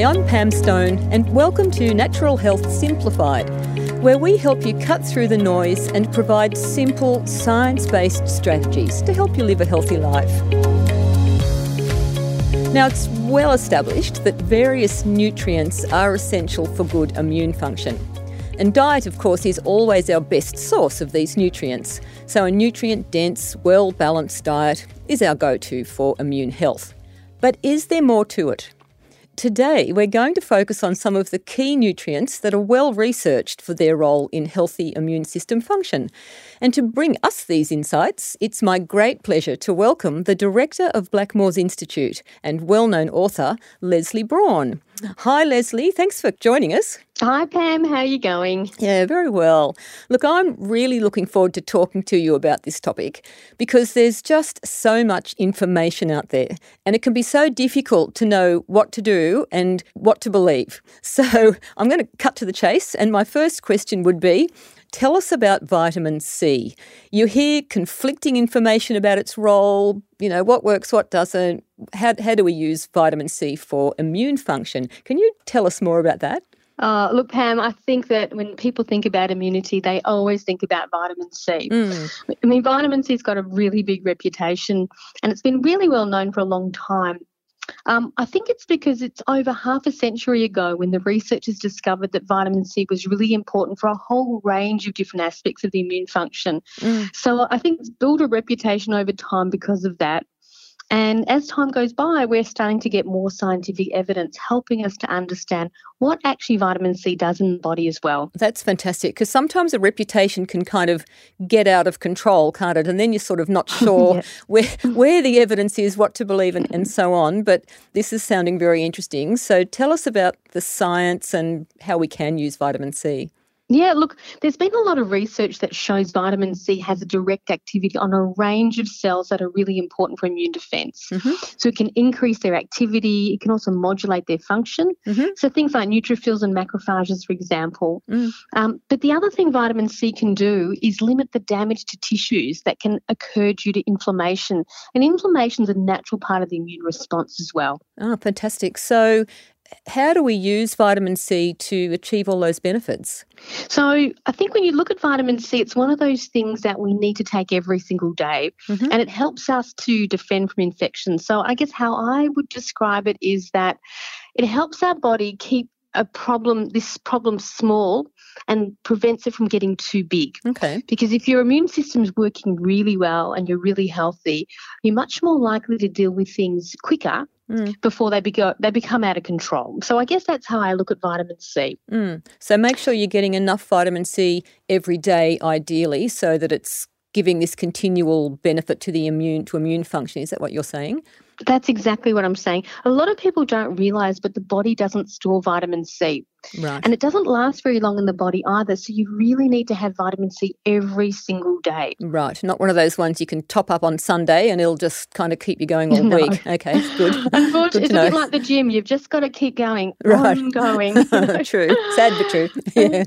Hi, I'm Pam Stone, and welcome to Natural Health Simplified, where we help you cut through the noise and provide simple, science based strategies to help you live a healthy life. Now, it's well established that various nutrients are essential for good immune function. And diet, of course, is always our best source of these nutrients. So, a nutrient dense, well balanced diet is our go to for immune health. But is there more to it? Today, we're going to focus on some of the key nutrients that are well researched for their role in healthy immune system function. And to bring us these insights, it's my great pleasure to welcome the director of Blackmores Institute and well known author, Lesley Braun. Hi, Lesley. Thanks for joining us. Hi, Pam. How are you going? Yeah, very well. Look, I'm really looking forward to talking to you about this topic because there's just so much information out there and it can be so difficult to know what to do and what to believe. So I'm going to cut to the chase. And my first question would be Tell us about vitamin C. You hear conflicting information about its role, you know, what works, what doesn't. How, how do we use vitamin C for immune function? Can you tell us more about that? Uh, look, Pam, I think that when people think about immunity, they always think about vitamin C. Mm. I mean, vitamin C's got a really big reputation and it's been really well known for a long time. Um, I think it's because it's over half a century ago when the researchers discovered that vitamin C was really important for a whole range of different aspects of the immune function. Mm. So I think it's built a reputation over time because of that. And as time goes by, we're starting to get more scientific evidence helping us to understand what actually vitamin C does in the body as well. That's fantastic because sometimes a reputation can kind of get out of control, can't it? And then you're sort of not sure yes. where where the evidence is, what to believe, and, and so on. But this is sounding very interesting. So tell us about the science and how we can use vitamin C. Yeah, look, there's been a lot of research that shows vitamin C has a direct activity on a range of cells that are really important for immune defense. Mm-hmm. So it can increase their activity, it can also modulate their function. Mm-hmm. So things like neutrophils and macrophages, for example. Mm. Um, but the other thing vitamin C can do is limit the damage to tissues that can occur due to inflammation. And inflammation is a natural part of the immune response as well. Oh, fantastic. So how do we use vitamin C to achieve all those benefits? So, I think when you look at vitamin C, it's one of those things that we need to take every single day, mm-hmm. and it helps us to defend from infection. So, I guess how I would describe it is that it helps our body keep a problem, this problem small and prevents it from getting too big. Okay. Because if your immune system is working really well and you're really healthy, you're much more likely to deal with things quicker mm. before they, be- they become out of control. So I guess that's how I look at vitamin C. Mm. So make sure you're getting enough vitamin C every day, ideally, so that it's giving this continual benefit to the immune to immune function. Is that what you're saying? That's exactly what I'm saying. A lot of people don't realize, but the body doesn't store vitamin C. Right. And it doesn't last very long in the body either. So you really need to have vitamin C every single day. Right. Not one of those ones you can top up on Sunday and it'll just kind of keep you going all no. week. Okay, good. Unfortunately, good it's know. a bit like the gym. You've just got to keep going, right. ongoing. true. Sad but true. Yeah.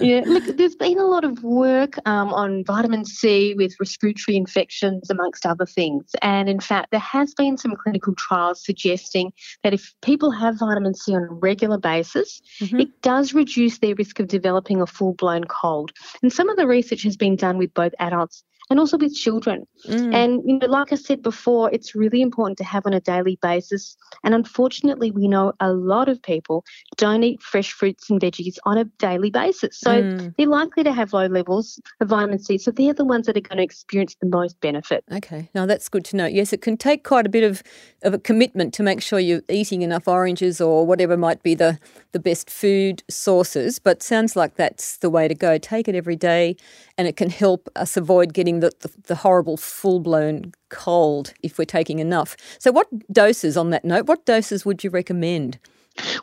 yeah. Look, there's been a lot of work um, on vitamin C with respiratory infections, amongst other things. And in fact, there has been some clinical trials suggesting that if people have vitamin C on a regular basis, mm-hmm. Mm-hmm. it does reduce their risk of developing a full blown cold. And some of the research has been done with both adults and also with children. Mm. And you know, like I said before, it's really important to have on a daily basis. And unfortunately, we know a lot of people don't eat fresh fruits and veggies on a daily basis. So mm. they're likely to have low levels of vitamin C. So they're the ones that are going to experience the most benefit. Okay. Now that's good to know. Yes, it can take quite a bit of, of a commitment to make sure you're eating enough oranges or whatever might be the, the best food sources. But sounds like that's the way to go. Take it every day and it can help us avoid getting the, the, the horrible full blown cold if we're taking enough. So, what doses on that note, what doses would you recommend?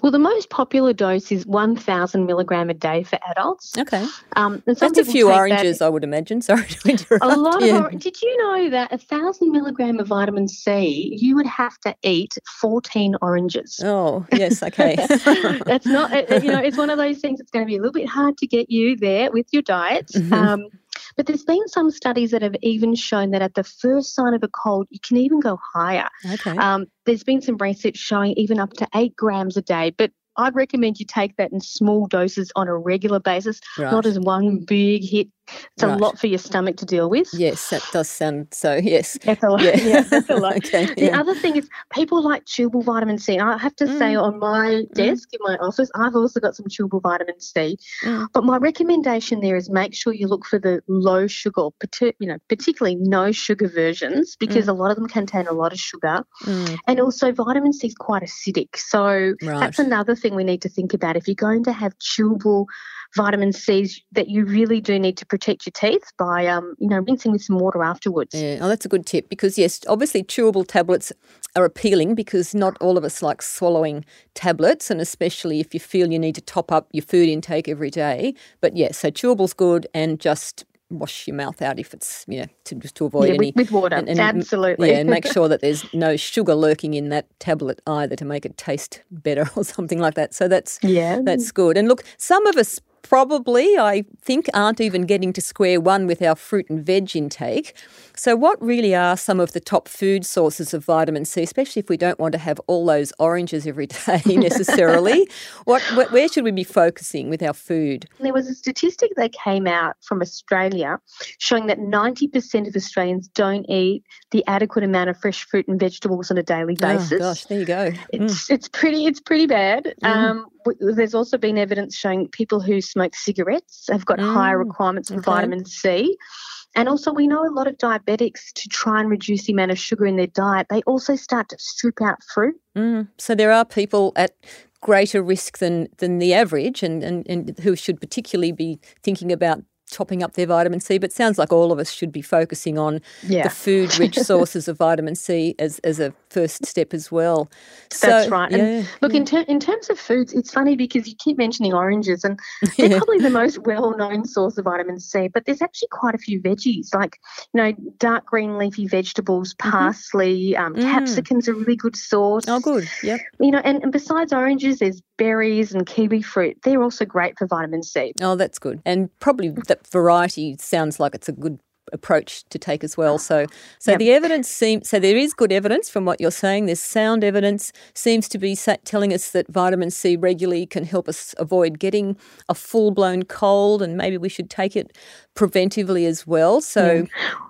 Well, the most popular dose is 1,000 milligram a day for adults. Okay. Um, That's a few oranges, that, I would imagine. Sorry to interrupt. A lot yeah. of Did you know that a 1,000 milligram of vitamin C, you would have to eat 14 oranges? Oh, yes, okay. That's not, you know, it's one of those things that's going to be a little bit hard to get you there with your diet. Mm-hmm. Um, But there's been some studies that have even shown that at the first sign of a cold, you can even go higher. Okay. Um, there's been some research showing even up to eight grams a day, but I'd recommend you take that in small doses on a regular basis, Right. not as one big hit. It's a Right. lot for your stomach to deal with. yes, that does sound so. Yes. That's a lot. Yeah. Yeah, that's a lot. okay. The yeah. other thing is people like chewable vitamin C. I have to say Mm. on my desk in my office, I've also got some chewable vitamin C. Mm. But my recommendation there is make sure you look for the low sugar, you know, particularly no sugar versions because a lot of them contain a lot of sugar. Mm. And also vitamin C is quite acidic. So Right. that's another thing we need to think about. If you're going to have chewable vitamin C's, that you really do need to protect your teeth by, um, you know, rinsing with some water afterwards. Yeah, oh, that's a good tip because, yes, obviously chewable tablets are appealing because not all of us like swallowing tablets, and especially if you feel you need to top up your food intake every day. But yes, so chewable's good and just wash your mouth out if it's, you know, to, just to avoid Yeah, any. with, with water, and- and- absolutely. Yeah, and make sure that there's no sugar lurking in that tablet either to make it taste better or something like that. So that's Yeah. that's good. And look, some of us probably, I think, aren't even getting to square one with our fruit and veg intake. So, what really are some of the top food sources of vitamin C, especially if we don't want to have all those oranges every day necessarily? what, wh- where should we be focusing with our food? There was a statistic that came out from Australia showing that 90% of Australians don't eat the adequate amount of fresh fruit and vegetables on a daily basis. Oh, gosh, there you go. Mm. It's it's pretty it's pretty bad. Um, w- there's also been evidence showing people who smoke cigarettes have got higher Mm, requirements for okay. vitamin C. And also, we know a lot of diabetics to try and reduce the amount of sugar in their diet. They also start to strip out fruit. Mm. So there are people at greater risk than than the average, and, and, and who should particularly be thinking about topping up their vitamin C. But sounds like all of us should be focusing on Yeah. the food-rich sources of vitamin C as as a first step as well. That's right. Yeah, And look, in, ter- in terms of foods, it's funny because you keep mentioning oranges, and they're Yeah. probably the most well-known source of vitamin C. But there's actually quite a few veggies, like you know, dark green leafy vegetables, parsley, um, Mm. capsicum's a really good source. oh, good. Yep. You know, and, and besides oranges, there's berries and kiwi fruit. They're also great for vitamin C. Oh, that's good. And probably that variety sounds like it's a good approach to take as well. So so Yep. the evidence seems so there is good evidence from what you're saying. There's sound evidence seems to be telling us that vitamin C regularly can help us avoid getting a full-blown cold and maybe we should take it preventively as well. So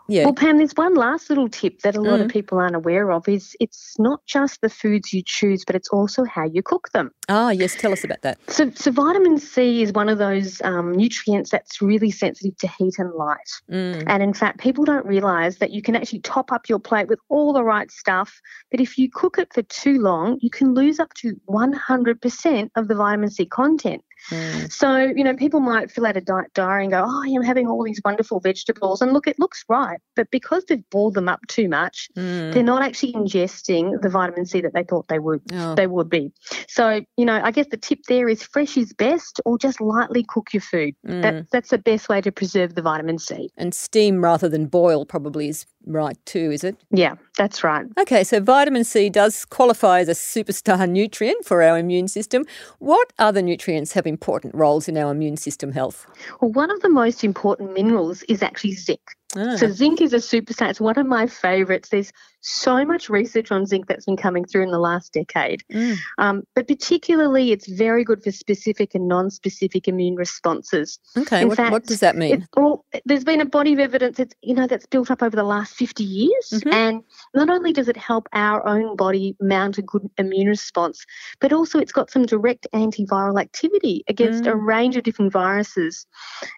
yeah. Well, Pam, there's one last little tip that a lot Mm. of people aren't aware of is it's not just the foods you choose, but it's also how you cook them. ah, yes, tell us about that. So, so vitamin C is one of those um, nutrients that's really sensitive to heat and light. Mm. And in fact, people don't realize that you can actually top up your plate with all the right stuff. But if you cook it for too long, you can lose up to 100% of the vitamin C content. Mm. So, you know, people might fill out a diet diary and go, oh, I'm having all these wonderful vegetables. And look, it looks right. But because they've boiled them up too much, Mm. they're not actually ingesting the vitamin C that they thought they would Oh. they would be. So, you know, I guess the tip there is fresh is best or just lightly cook your food. Mm. That, that's the best way to preserve the vitamin C. And steam rather than boil probably is right too, is it? Yeah, that's right. Okay, so vitamin C does qualify as a superstar nutrient for our immune system. What other nutrients have important roles in our immune system health? Well, one of the most important minerals is actually zinc. Ah, So zinc is a superstar. It's one of my favourites. There's so much research on zinc that's been coming through in the last decade. mm, Um, but particularly, it's very good for specific and non-specific immune responses. okay, what, what does that mean? Well, there's been a body of evidence that's you know that's built up over the last 50 years, Mhm. and not only does it help our own body mount a good immune response, but also it's got some direct antiviral activity against a Mm. range of different viruses.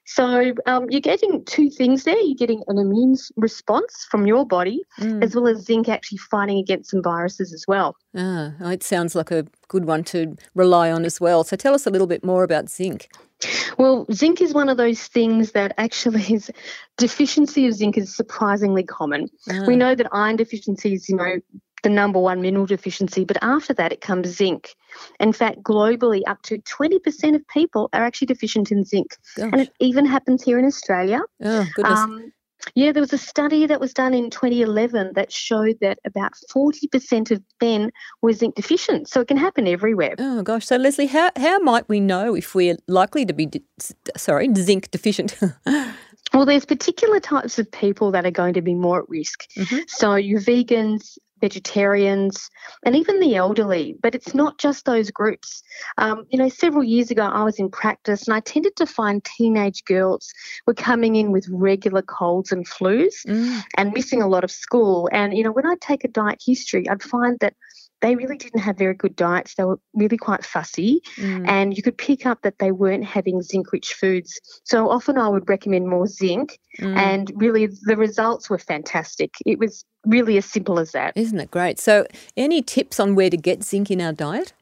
So um, you're getting two things there. You're getting an immune response from your body, Mm. as well as zinc actually fighting against some viruses as well. Ah, oh, it sounds like a good one to rely on as well. So tell us a little bit more about zinc. Well, zinc is one of those things that actually is deficiency of zinc is surprisingly common. Ah, We know that iron deficiency is, you know, the number one mineral deficiency, but after that it comes zinc. In fact, globally, up to 20% of people are actually deficient in zinc. gosh. And it even happens here in Australia. oh, goodness. Um, yeah, there was a study that was done in 2011 that showed that about 40% of men were zinc deficient. So it can happen everywhere. Oh gosh! So Lesley, how how might we know if we're likely to be, de- sorry, zinc deficient? Well, there's particular types of people that are going to be more at risk. Mm-hmm. So, your vegans, vegetarians, and even the elderly. But it's not just those groups. Um, you know, several years ago, I was in practice and I tended to find teenage girls were coming in with regular colds and flus mm. and missing a lot of school. And, you know, when I take a diet history, I'd find that they really didn't have very good diets. They were really quite fussy, mm. and you could pick up that they weren't having zinc rich foods. So often I would recommend more zinc, mm. and really the results were fantastic. It was really as simple as that. Isn't it great? So, any tips on where to get zinc in our diet?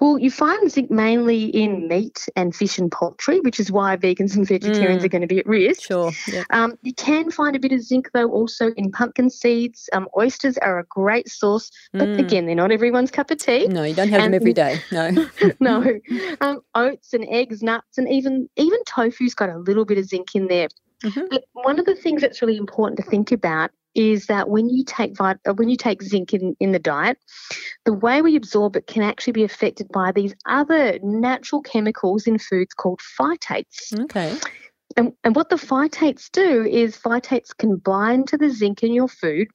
Well, you find zinc mainly in meat and fish and poultry, which is why vegans and vegetarians mm. are going to be at risk. Sure. Yep. Um, you can find a bit of zinc, though, also in pumpkin seeds. Um, oysters are a great source, but mm. again, they're not everyone's cup of tea. No, you don't have and, them every day. No. no. Um, oats and eggs, nuts, and even even tofu's got a little bit of zinc in there. Mm-hmm. But one of the things that's really important to think about is that when you take vit- uh, when you take zinc in, in the diet, the way we absorb it can actually be affected by these other natural chemicals in foods called phytates. Okay. And, and what the phytates do is phytates can bind to the zinc in your food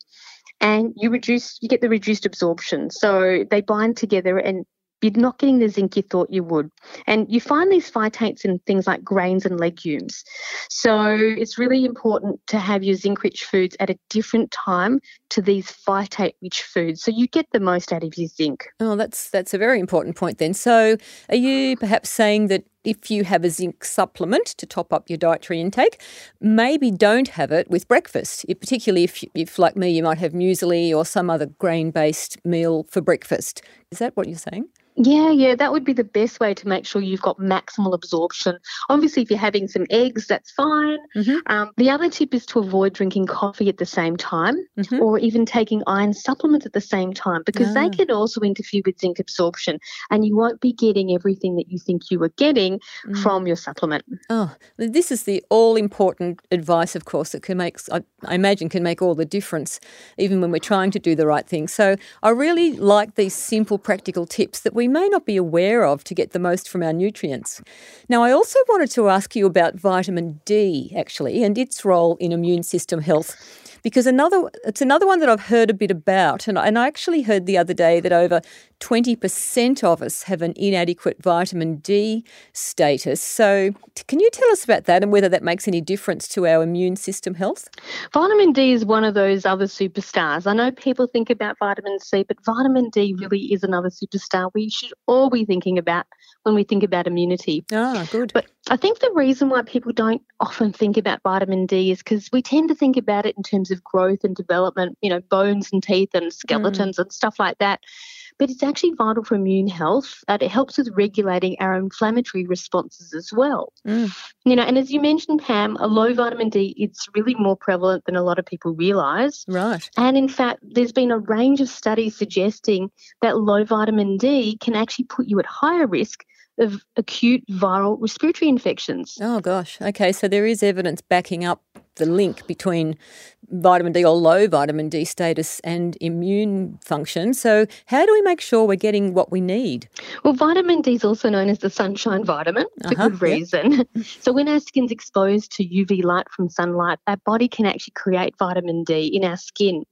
and you reduce you get the reduced absorption. So they bind together and you're not getting the zinc you thought you would. And you find these phytates in things like grains and legumes. So it's really important to have your zinc rich foods at a different time to these phytate rich foods so you get the most out of your zinc. Oh, that's that's a very important point then. So are you perhaps saying that if you have a zinc supplement to top up your dietary intake, maybe don't have it with breakfast, particularly if, if like me, you might have muesli or some other grain based meal for breakfast. Is that what you're saying? Yeah, yeah, that would be the best way to make sure you've got maximal absorption. Obviously, if you're having some eggs, that's fine. Mm-hmm. Um, the other tip is to avoid drinking coffee at the same time mm-hmm. or even taking iron supplements at the same time because they can also interfere with zinc absorption and you won't be getting everything that you think you were getting mm. from your supplement. Oh, this is the all important advice, of course, that can make, I, I imagine, can make all the difference even when we're trying to do the right thing. So I really like these simple, practical tips that we may not be aware of to get the most from our nutrients. Now, I also wanted to ask you about vitamin D, actually, and its role in immune system health because another it's another one that I've heard a bit about, and, and I actually heard the other day that over 20% of us have an inadequate vitamin D status. So, can you tell us about that and whether that makes any difference to our immune system health? Vitamin D is one of those other superstars. I know people think about vitamin C, but vitamin D really is another superstar we should all be thinking about when we think about immunity. Ah, good. But I think the reason why people don't often think about vitamin D is because we tend to think about it in terms of growth and development, you know, bones and teeth and skeletons mm. and stuff like that. But it's actually vital for immune health and it helps with regulating our inflammatory responses as well. Mm. You know, and as you mentioned, Pam, a low vitamin D, it's really more prevalent than a lot of people realise. Right. And in fact, there's been a range of studies suggesting that low vitamin D can actually put you at higher risk of acute viral respiratory infections. Oh, gosh. Okay, so there is evidence backing up the link between vitamin D or low vitamin D status and immune function. So, how do we make sure we're getting what we need? Well, vitamin D is also known as the sunshine vitamin for uh-huh, good reason. Yep. so, when our skin's exposed to UV light from sunlight, our body can actually create vitamin D in our skin.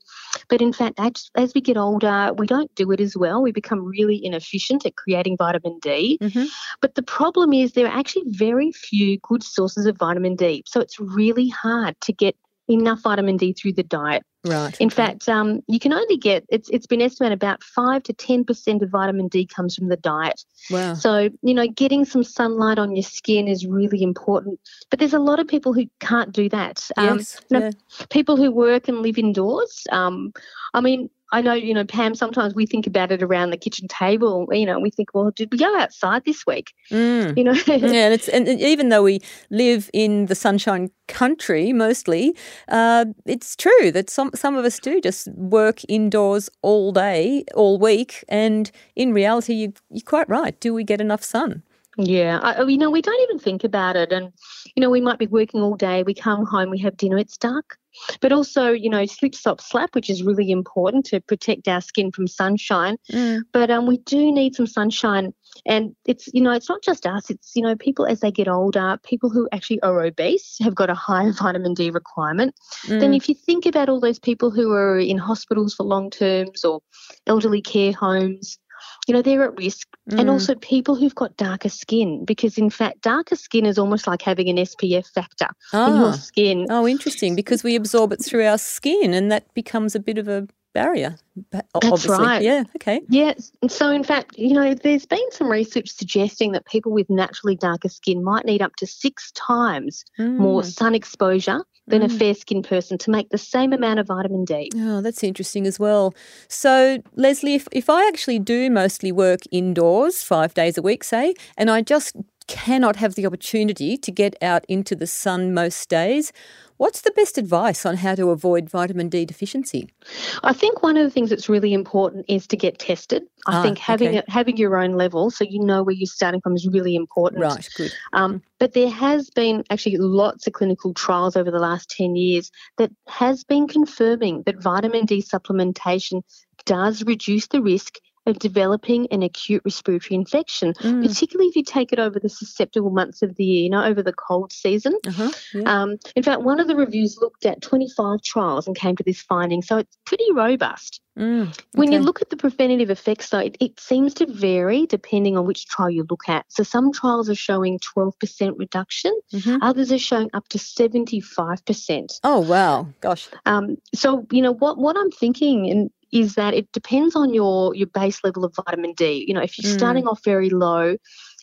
But in fact, as, as we get older, we don't do it as well. We become really inefficient at creating vitamin D. Mm-hmm. But the problem is there are actually very few good sources of vitamin D. So, it's really hard to get enough vitamin D through the diet. Right. In fact, um, you can only get it's it's been estimated about five to ten percent of vitamin D comes from the diet. Wow. So you know, getting some sunlight on your skin is really important. But there's a lot of people who can't do that. Um, yes. You know, yeah. People who work and live indoors. Um, I mean, I know, you know, Pam, sometimes we think about it around the kitchen table. You know, we think, well, did we go outside this week? Mm. You know? yeah, and, it's, and even though we live in the sunshine country mostly, uh, it's true that some, some of us do just work indoors all day, all week. And in reality, you, you're quite right. Do we get enough sun? Yeah, I, you know, we don't even think about it. And, you know, we might be working all day, we come home, we have dinner, it's dark But also, you know, slip, stop, slap, which is really important to protect our skin from sunshine. Mm. But um, we do need some sunshine. And it's, you know, it's not just us, it's, you know, people as they get older, people who actually are obese have got a higher vitamin D requirement. Mm. Then if you think about all those people who are in hospitals for long terms or elderly care homes, you know, they're at risk. Mm. And also people who've got darker skin, because in fact, darker skin is almost like having an SPF factor in your ah. skin. Oh, interesting, because we absorb it through our skin and that becomes a bit of a barrier. That's right. Yeah. Okay. Yes. So, in fact, you know, there's been some research suggesting that people with naturally darker skin might need up to six times mm. more sun exposure than mm. a fair skinned person to make the same amount of vitamin D. Oh, that's interesting as well. So, Lesley, if, if I actually do mostly work indoors five days a week, say, and I just cannot have the opportunity to get out into the sun most days, What's the best advice on how to avoid vitamin D deficiency? I think one of the things that's really important is to get tested. I ah, think having okay. a, having your own level, so you know where you're starting from, is really important. Right, good. Um, but there has been actually lots of clinical trials over the last ten years that has been confirming that vitamin D supplementation does reduce the risk of developing an acute respiratory infection, mm. particularly if you take it over the susceptible months of the year, you know, over the cold season. Uh-huh, yeah. um, in fact, one of the reviews looked at 25 trials and came to this finding, so it's pretty robust. Mm, okay. When you look at the preventative effects, though, it, it, seems to vary depending on which trial you look at. So some trials are showing 12% reduction, mm-hmm. others are showing up to 75%. Oh, wow. Gosh. Um, so, you know, what, what I'm thinking, and is that it depends on your your base level of vitamin D. You know, if you're mm. starting off very low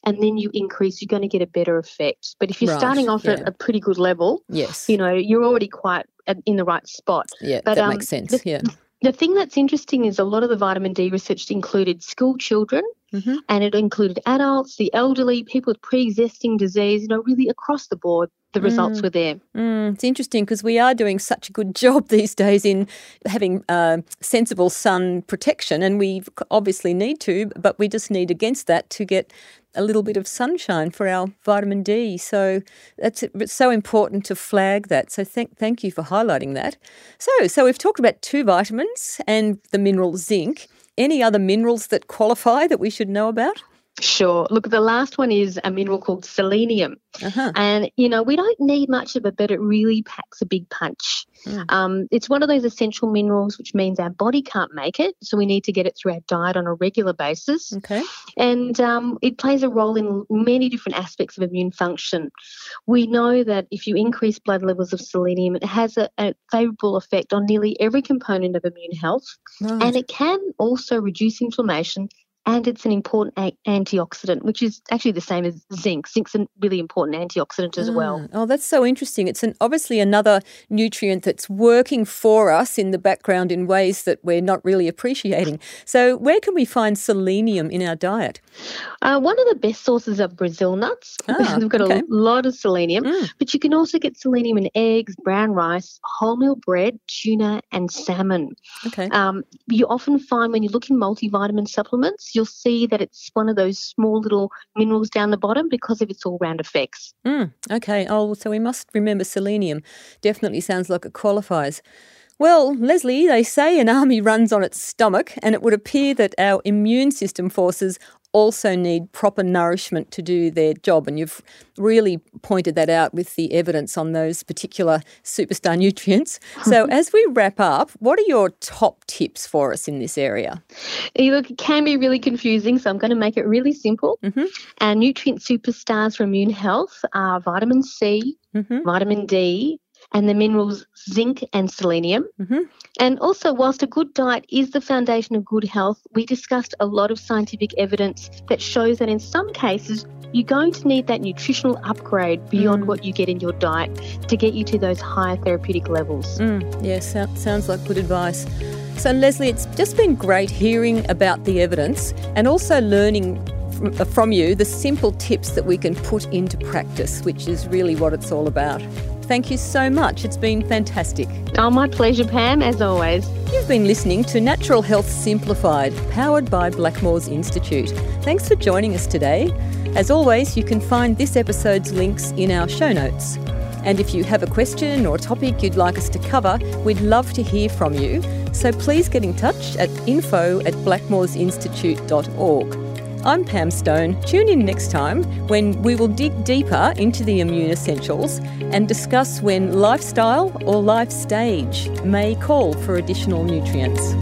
and then you increase, you're going to get a better effect. But if you're right, starting off yeah. at a pretty good level, yes, you know, you're already quite in the right spot. Yeah, but, that um, makes sense. The, yeah. The thing that's interesting is a lot of the vitamin D research included school children mm-hmm. and it included adults, the elderly, people with pre existing disease, you know, really across the board the results mm. were there. Mm. It's interesting because we are doing such a good job these days in having uh, sensible sun protection, and we obviously need to, but we just need against that to get a little bit of sunshine for our vitamin D. So that's it's so important to flag that. So thank thank you for highlighting that. So so we've talked about two vitamins and the mineral zinc. Any other minerals that qualify that we should know about? Sure. Look, the last one is a mineral called selenium. Uh-huh. And, you know, we don't need much of it, but it really packs a big punch. Mm. Um, it's one of those essential minerals, which means our body can't make it. So we need to get it through our diet on a regular basis. Okay. And um, it plays a role in many different aspects of immune function. We know that if you increase blood levels of selenium, it has a, a favourable effect on nearly every component of immune health. Right. And it can also reduce inflammation and it's an important a- antioxidant, which is actually the same as zinc. Zinc's a really important antioxidant as well. Ah, oh, that's so interesting. It's an, obviously another nutrient that's working for us in the background in ways that we're not really appreciating. So, where can we find selenium in our diet? Uh, one of the best sources are Brazil nuts. Ah, They've got okay. a lot of selenium, mm. but you can also get selenium in eggs, brown rice, wholemeal bread, tuna, and salmon. Okay. Um, you often find when you look in multivitamin supplements, you'll see that it's one of those small little minerals down the bottom because of its all round effects. Mm, okay. Oh, so we must remember selenium. Definitely sounds like it qualifies. Well, Lesley, they say an army runs on its stomach, and it would appear that our immune system forces also need proper nourishment to do their job. And you've really pointed that out with the evidence on those particular superstar nutrients. So, as we wrap up, what are your top tips for us in this area? Look, it can be really confusing, so I'm going to make it really simple. Mm-hmm. Our nutrient superstars for immune health are vitamin C, mm-hmm. vitamin D, and the minerals zinc and selenium. Mm-hmm. And also, whilst a good diet is the foundation of good health, we discussed a lot of scientific evidence that shows that in some cases, you're going to need that nutritional upgrade beyond mm. what you get in your diet to get you to those higher therapeutic levels. Mm, yes, yeah, sounds like good advice. So, Lesley, it's just been great hearing about the evidence and also learning from you the simple tips that we can put into practice, which is really what it's all about. Thank you so much. It's been fantastic. Oh, my pleasure, Pam, as always. You've been listening to Natural Health Simplified, powered by Blackmores Institute. Thanks for joining us today. As always, you can find this episode's links in our show notes. And if you have a question or a topic you'd like us to cover, we'd love to hear from you. So please get in touch at info at blackmoresinstitute.org. I'm Pam Stone. Tune in next time when we will dig deeper into the immune essentials and discuss when lifestyle or life stage may call for additional nutrients.